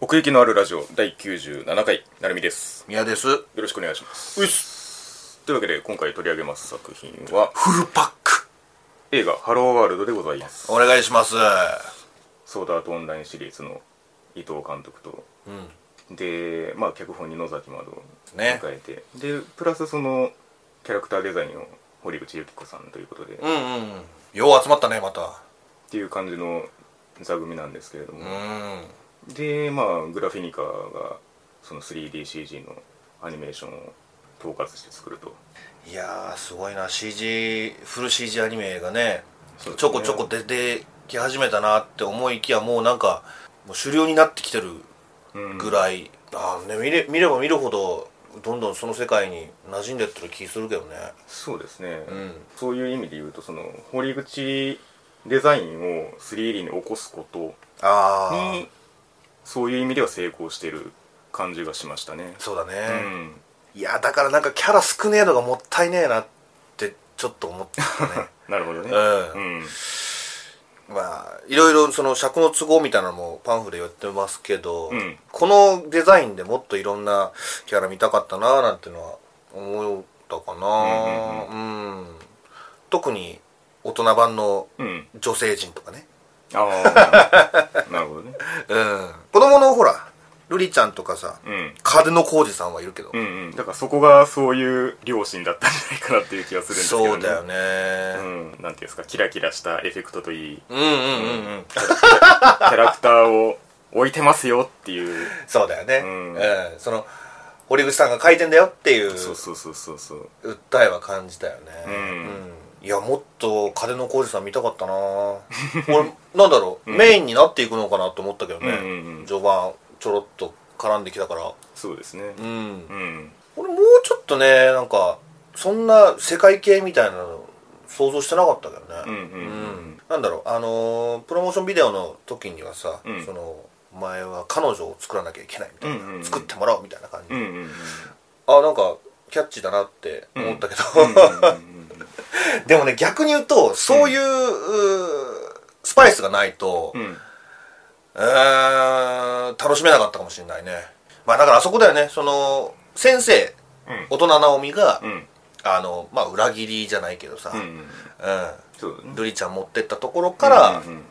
奥行きのあるラジオ第97回なるみです。宮です。よろしくお願いします。うっす。というわけで今回取り上げます作品はフルパック。映画「ハローワールド」でございます。お願いします。ソードアートオンラインシリーズの伊藤監督と。でまあ脚本に野崎まどをね。迎えて、でプラスそのキャラクターデザインを堀口由紀子さんということで、っうんうん。よう集まったねまた。ていう感じの座組なんですけれども、うんでまあグラフィニカがその 3DCG のアニメーションを統括して作ると。いやーすごいな。CG フル CG アニメがねね。ちょこちょこ出てき始めたなって思いきやもうなんかもう主流になってきてるぐらい、あーね見れ見れば見るほどどんどんその世界に馴染んでってる気するけどね。そうですね、うん。そういう意味で言うとその堀口デザインを 3D に起こすことああにそういう意味では成功してる感じがしましたね。そうだね、うん。いやだからなんかキャラ少ねえのがもったいねえなってちょっと思ったね。なるほどね。うん。うん。まあいろいろその尺の都合みたいなのもパンフで言ってますけど、うん。このデザインでもっといろんなキャラ見たかったななんていうのは思ったかなうん。特に大人版のうん。女性陣とかねああ なるほどね。うん。子供のほらルリちゃんとかさうん。風の浩二さんはいるけど、うんうん。だからそこがそういう両親だったんじゃないかなっていう気がするんですけど、ね、そうだよね、うん。なんていうんですかキラキラしたエフェクトといい。うん、うんうんうん。キャラクターを置いてますよっていう。そうだよね、うん。うん。その堀口さんが書いてんだよっていうそうそうそうそうそう。訴えは感じたよね。うんいやもっと風の浩二さん見たかったな。俺なんだろう、メインになっていくのかなと思ったけどね、うんうんうん。序盤ちょろっと絡んできたから。そうですね。うん、うん。俺もうちょっとねなんかそんな世界系みたいなの想像してなかったけどね。うんうんうんなんだろうあのープロモーションビデオの時にはさ、うん。そのお前は彼女を作らなきゃいけないみたいな、うんうんうん。作ってもらおうみたいな感じ、うんうんうんあなんかキャッチーだなって思ったけど、うんうんうんでもね逆に言うとそういう,スパイスがないと、うん。うーん楽しめなかったかもしれないね。まあだからあそこだよね。その先生うん。大人直美が、うん。あのまあ裏切りじゃないけどさ、うんうんルリちゃん持ってったところからうんうん。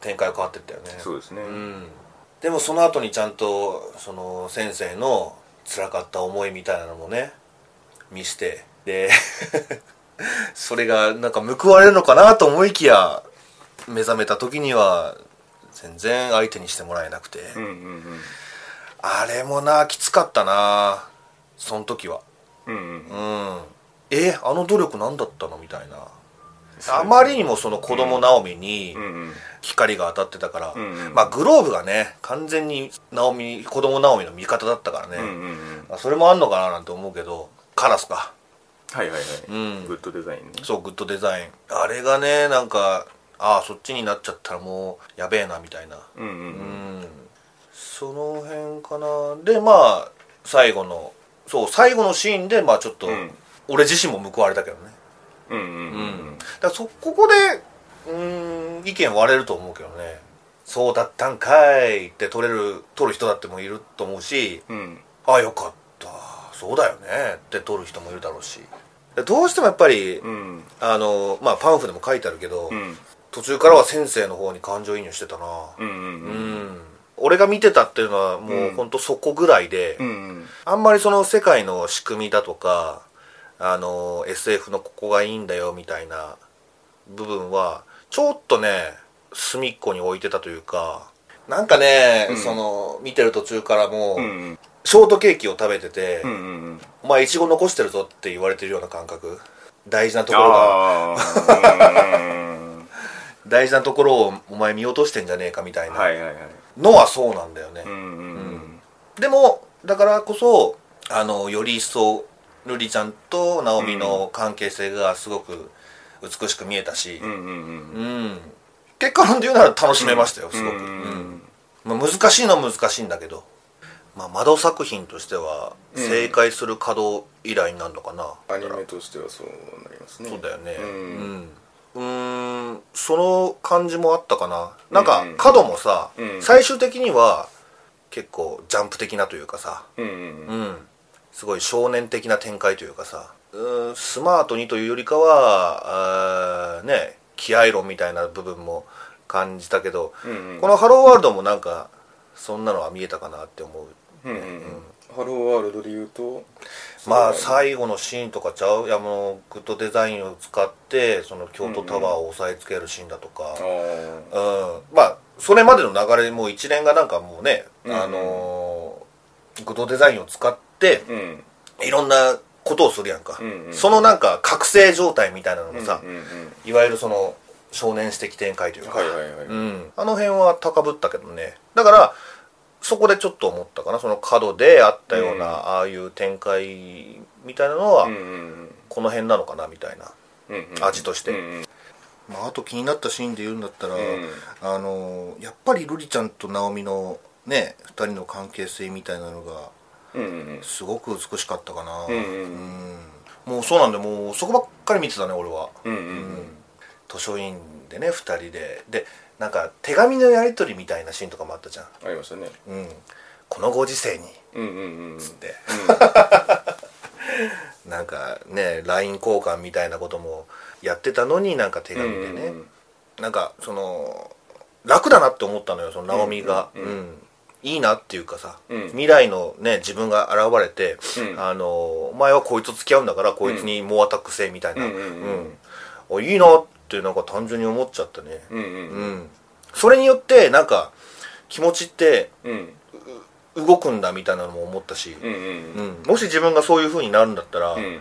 展開が変わってったよね。そうですね。うん。でもその後にちゃんとその先生の辛かった思いみたいなのもね見してで それがなんか報われるのかなと思いきや目覚めた時には全然相手にしてもらえなくて、うんうんうんあれもなきつかったなその時は。うんうんうん。えあの努力何だったの？みたいな。あまりにもその子供直美に光が当たってたから、うんうん。まあグローブがね完全に直美子供直美の味方だったからね、うんうんうん。まあそれもあんのかななんて思うけどカラスかはいはいはい。うん。グッドデザインね。そうグッドデザイン。あれがねなんかああそっちになっちゃったらもうやべえなみたいな。うんうんううん。んその辺かな。でまあ最後のそう最後のシーンでまあちょっと、うん。俺自身も報われたけどね。うんうんうんだからそここでうーん意見割れると思うけどね。そうだったんかい。って取れる取る人だってもいると思うし。うん。ああよかった。そうだよね。って取る人もいるだろうし。でどうしてもやっぱり、うん。あのまあパンフでも書いてあるけど、うん。途中からは先生の方に感情移入してたな。うんうんうん。俺が見てたっていうのはもううん。ほんとそこぐらいで、あんまりその世界の仕組みだとかあの SF のここがいいんだよみたいな部分はちょっとね隅っこに置いてたというかなんかね、うん。その見てる途中からもう、ショートケーキを食べてて、うんうんお前いちご残してるぞって言われてるような感覚。大事なところが。大事なところをお前見落としてんじゃねえかみたいな。のはそうなんだよね、うんうんでもだからこそあのより一層瑠璃ちゃんと直美の関係性がすごく美しく見えたし。うんうんうん。うん、結果論で言うなら楽しめましたよ、すごく、ううんん。まあ、難しいのは難しいんだけど、まあ、窓作品としてはうん。正解する稼働依頼になるのかな、アニメとしてはそうなりますね。そうだよね。ううん。んうーんその感じもあったかな。なんかうん角もさ、うん。最終的には結構ジャンプ的なというかさ。うんうんうん。すごい少年的な展開というかさ。うーんスマートにというよりかはあーね気合論みたいな部分も感じたけど、うんうん。この「ハローワールド」もなんかそんなのは見えたかなって思ううんうんうん。ハローワールドで言うとまあ最後のシーンとかちゃう？いやもうグッドデザインを使ってその京都タワーを押さえつけるシーンだとか、うん。まあそれまでの流れもう一連がなんかもうね、うんあのーグッドデザインを使っていろんなことをするやんか、そのなんか覚醒状態みたいなのもさ、いわゆるその少年史的展開というか、あの辺は高ぶったけどね。だからそこでちょっと思ったかな。その角であったような、うん。ああいう展開みたいなのは、うんうんこの辺なのかなみたいな、うんうんうん。味として。うんうん。まあ、あと気になったシーンで言うんだったら、ん。あのやっぱり瑠璃ちゃんと直美のね2人の関係性みたいなのがうんうんすごく美しかったかな、うんうんうん。もうそうなんでもうそこばっかり見てたね俺は、うんうんうん。図書院でね2人で。でなんか手紙のやり取りみたいなシーンとかもあったじゃん、ありましたね。うん、このご時世に。うんうんうんつって、なんかね LINE 交換みたいなこともやってたのになんか手紙でね、うんうんうん。なんかその楽だなって思ったのよその直美が、うんうんうん。いいなっていうかさ、うん。未来のね自分が現れて、うん。あのお前はこいつと付き合うんだからこいつに猛アタックせえみたいな、うんうんうんうん。あいいなってなんか単純に思っちゃったね。うんうんうん。それによってなんか気持ちってうん。動くんだみたいなのも思ったし、うんうんうん。もし自分がそういう風になるんだったら、うん。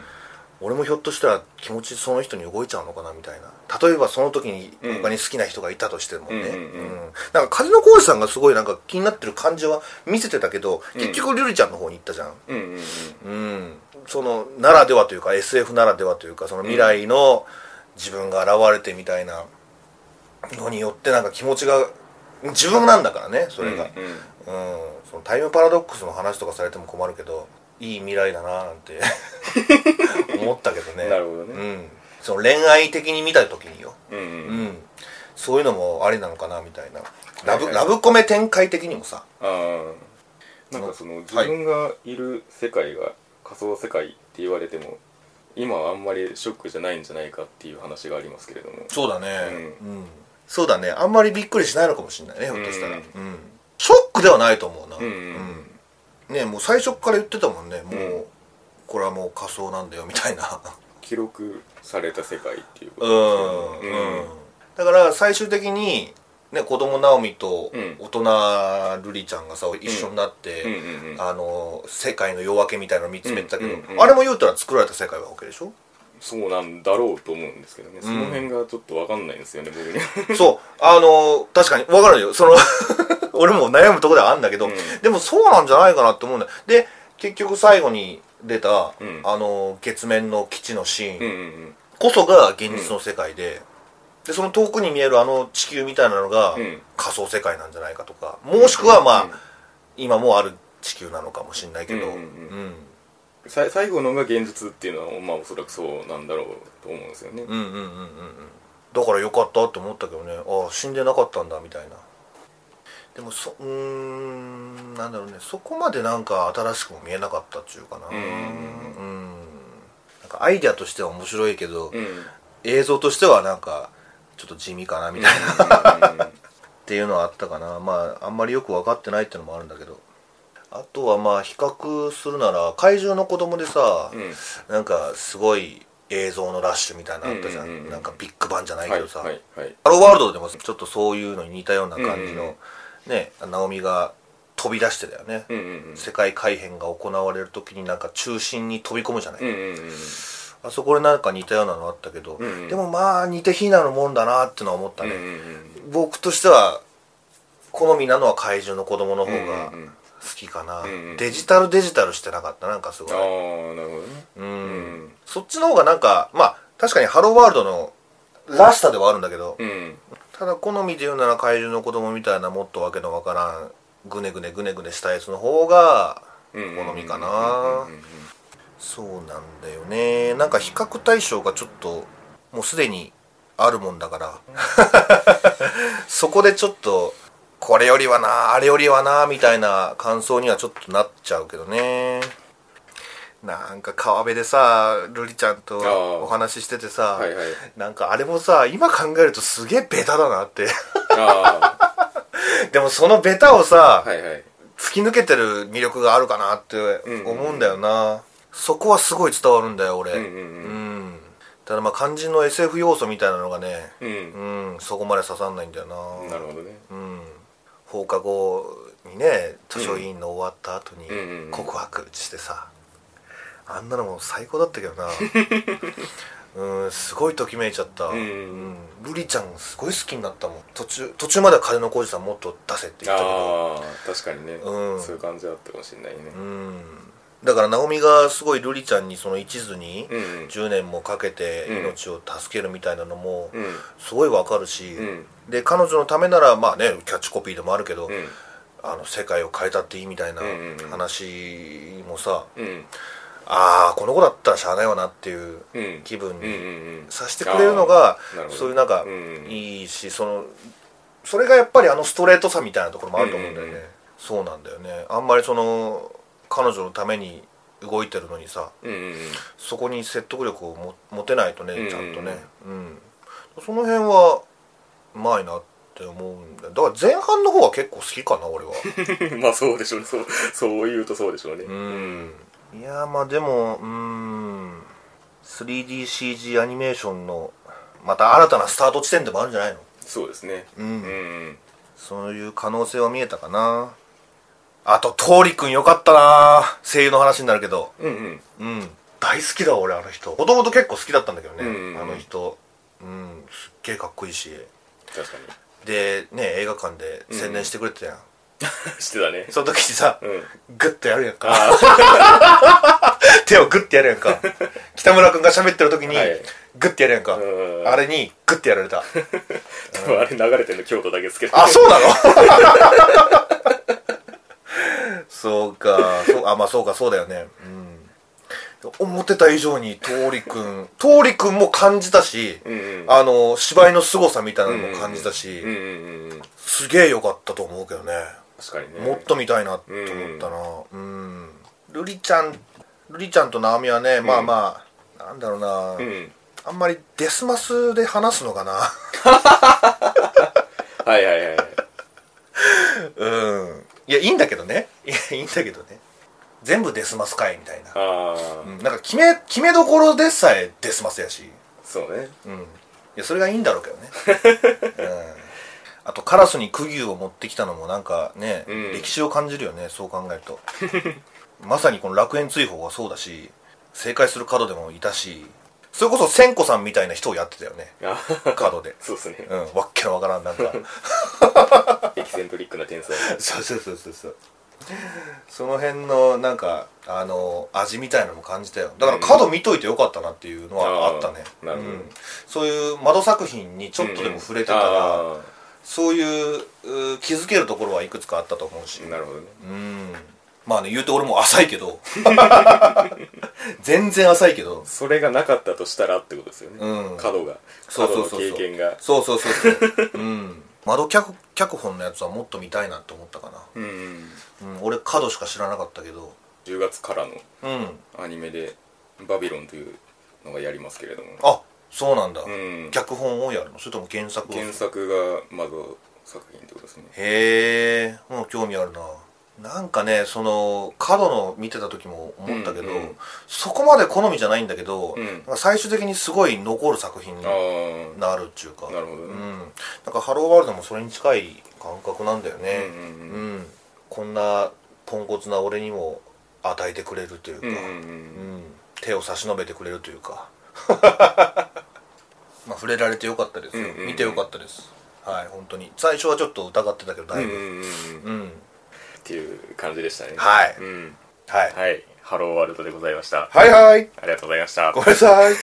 俺もひょっとしたら気持ちその人に動いちゃうのかなみたいな。例えばその時にうん。他に好きな人がいたとしてもね、うんうんうん。なんか風の浩司さんがすごいなんか気になってる感じは見せてたけどうん。結局瑠璃ちゃんの方に行ったじゃん。うんうんうん。そのならではというか SF ならではというかその未来の自分が現れてみたいなのによってなんか気持ちが自分なんだからねそれが、うんそのタイムパラドックスの話とかされても困るけどいい未来だななんて 思ったけどね。なるほどね。うん、その恋愛的に見た時によ、うんそういうのもありなのかなみたいな。ラブ,、はいはいラブコメ展開的にもさ。なんかその自分がいる世界が仮想世界って言われても今はあんまりショックじゃないんじゃないかっていう話がありますけれども。そうだね。ううん、そうだね。あんまりびっくりしないのかもしれないねひょっとしたら、うん。ショックではないと思うな、うんうんねもう最初から言ってたもんね。もう、うん。これはもう仮想なんだよみたいな。記録された世界っていうこうん、とですよね。うん、だから最終的にね子供直美とうん。大人瑠璃ちゃんがさ一緒になって、あの世界の夜明けみたいなの見つめてたけど、あれも言うたら作られた世界わけでしょ？そうなんだろうと思うんですけどね、その辺がちょっと分かんないんですよね僕に そう。あの確かにわかるよ。その 俺も悩むところではあるんだけど、うん。でもそうなんじゃないかなって思うんだよ。で結局最後に出た、うん。あの月面の基地のシーン、こそが現実の世界で,、でその遠くに見えるあの地球みたいなのがうん。仮想世界なんじゃないかとか。もしくはまあ、うん。今もある地球なのかもしれないけど、うんうん最後のが現実っていうのはまあおそらくそうなんだろうと思うんですよね、うんうんうんうんうん。だからよかったって思ったけどね。ああ死んでなかったんだみたいな。でもそうーんなんだろうね。そこまでなんか新しくも見えなかったっていうかな。うん。なんかアイデアとしては面白いけど、うん。映像としてはなんかちょっと地味かなみたいな、うんうんっていうのはあったかな。まああんまりよく分かってないっていうのもあるんだけど。あとはまあ比較するなら怪獣の子供でさ、うん。なんかすごい映像のラッシュみたいなのあったじゃん,、うんうんうんうん。なんかビッグバンじゃないはいけどさ、はいはいハローワールドでもちょっとそういうのに似たような感じの、うんうんね直美が飛び出してたよね、うんうん世界改変が行われる時になんか中心に飛び込むじゃない、うんうんうんあそこでなんか似たようなのあったけど、うんうん。でもまあ似て非なるもんだなってのは思ったね、うんうんうん。僕としては好みなのは怪獣の子供の方が好きかな、うんうんデジタルデジタルしてなかったなんかすごい。ああなるほどね。うん、うん。そっちの方がなんかまあ確かにハローワールドのらしさではあるんだけど、うん。ただ好みで言うなら怪獣の子供みたいなもっとわけのわからんぐねぐねぐねぐねしたやつの方がうん。好みかなそうなんだよね。なんか比較対象がちょっともうすでにあるもんだから。そこでちょっとこれよりはなあれよりはなみたいな感想にはちょっとなっちゃうけどね。なんか川辺でさ瑠璃ちゃんとお話ししててさ、はいはい。なんかあれもさ今考えるとすげえベタだなって。あ でもそのベタをさ、あはいはい。突き抜けてる魅力があるかなって思うんだよな、そこはすごい伝わるんだよ俺。うんうんうん。ただまあ肝心の SF 要素みたいなのがねうん。うんうんそこまで刺さんないんだよな。なるほどね。うん。放課後にね図書委員の終わった後にうん。うんうん告白してさあんなのも最高だったけどな。うんすごいときめいちゃった。うんうん瑠璃ちゃんすごい好きになったもん。途中途中までは風の浩二さんもっと出せって言ったけど。ああ確かにね、うん。そういう感じだったかもしれないね。うんだから直美がすごい瑠璃ちゃんにその一途にうんうん。10年もかけてうん。命を助けるみたいなのもうん。すごいわかるし、うん。で彼女のためならまあねキャッチコピーでもあるけど、うん。あの世界を変えたっていいみたいな話もさ、うん。ああこの子だったらしゃあないわなっていううん。気分にんさせてくれるのが、そういうなんかいいしそのそれがやっぱりあのストレートさみたいなところもあると思うんだよね、そうなんだよね。あんまりその彼女のために動いてるのにさうんうんそこに説得力をも持てないとねうんうんちゃんとね。うん、その辺はうまいなって思うんだよ。だから前半の方は結構好きかな俺は。う んまあそうでしょうね。そうそう言うとそうでしょうね。うん。いやまあでもうん。3DCG アニメーションのまた新たなスタート地点でもあるんじゃないの？そうですね。うんうん。そういう可能性は見えたかなあと桃李くんよかったな。声優の話になるけど。うんうん。うん。大好きだ俺あの人。もともと結構好きだったんだけどね、うんうんうん。あの人。うん。すっげえかっこいいし。確かでね映画館で宣伝してくれてたやん、に してたね。その時にさ、うん。グッとやるやんか。あ 手をグッてやるやんか。北村君が喋ってる時にはい。グッてやるやんか、うんあれにグッてやられた。あ 多分あれ流れてるの京都だけですけど。あそうなの？そうか。そうあまあそうかそうだよね。うん。思ってた以上に桃李君桃李君も感じたし、うんうん。あの芝居の凄さみたいなのも感じたし、すげえ良かったと思うけどね。確かにね。もっと見たいなって思ったな。うん。瑠璃ちゃん瑠璃ちゃんと直美はね、まあまあなんだろうな、うん。あんまりデスマスで話すのかな。はいはいはい。うんいやいいんだけどね。いやいいんだけどね。全部デスマスかいみたいな、ああうん、なんか決め決めどころでさえデスマスやし。そうね。うん。いやそれがいいんだろうけどね、うん、あとカラスに釘を持ってきたのもなんかね、うん。歴史を感じるよねそう考えると。まさにこの楽園追放はそうだし正解する角でもいたしそれこそ千子さんみたいな人をやってたよね。あ角で。そうですね。うん。わっけのわからんなんか。エキセントリックな天才。そうそうそうそうそう。その辺のなんかあの味みたいなのも感じたよ。だから角見といてよかったなっていうのはあったね、なるほど。うん。そういう窓作品にちょっとでも触れてたら、あそういうう気づけるところはいくつかあったと思うし。あなるほどね。うんまあね言うて俺も浅いけど。全然浅いけど。それがなかったとしたらってことですよね、うん。角が。そうそうそう経験が。そうそうそうそう。うん。窓脚脚本のやつはもっと見たいなって思ったかな、うんうん、俺角しか知らなかったけど。10月からのうん。アニメで「バビロン」というのがやりますけれども。あそうなんだ、うん。脚本をやるの？それとも原作を原作がまず作品ってことですね。へえもう興味あるななんかねその角の見てた時も思ったけど、うんうんそこまで好みじゃないんだけど、うん。最終的にすごい残る作品になるっていうか。なるほどね。うん、なんかハローワールドもそれに近い感覚なんだよね。うんうんうん。こんなポンコツな俺にも与えてくれるというか、うんうん手を差し伸べてくれるというか。まあ触れられてよかったですよ、うんうんうん見てよかったです。はい本当に。最初はちょっと疑ってたけどだいぶ。うん、っていう感じでしたね。はい。うん。はい、はい。ハローワールドでございました。はいはい。ありがとうございました。ごめんなさい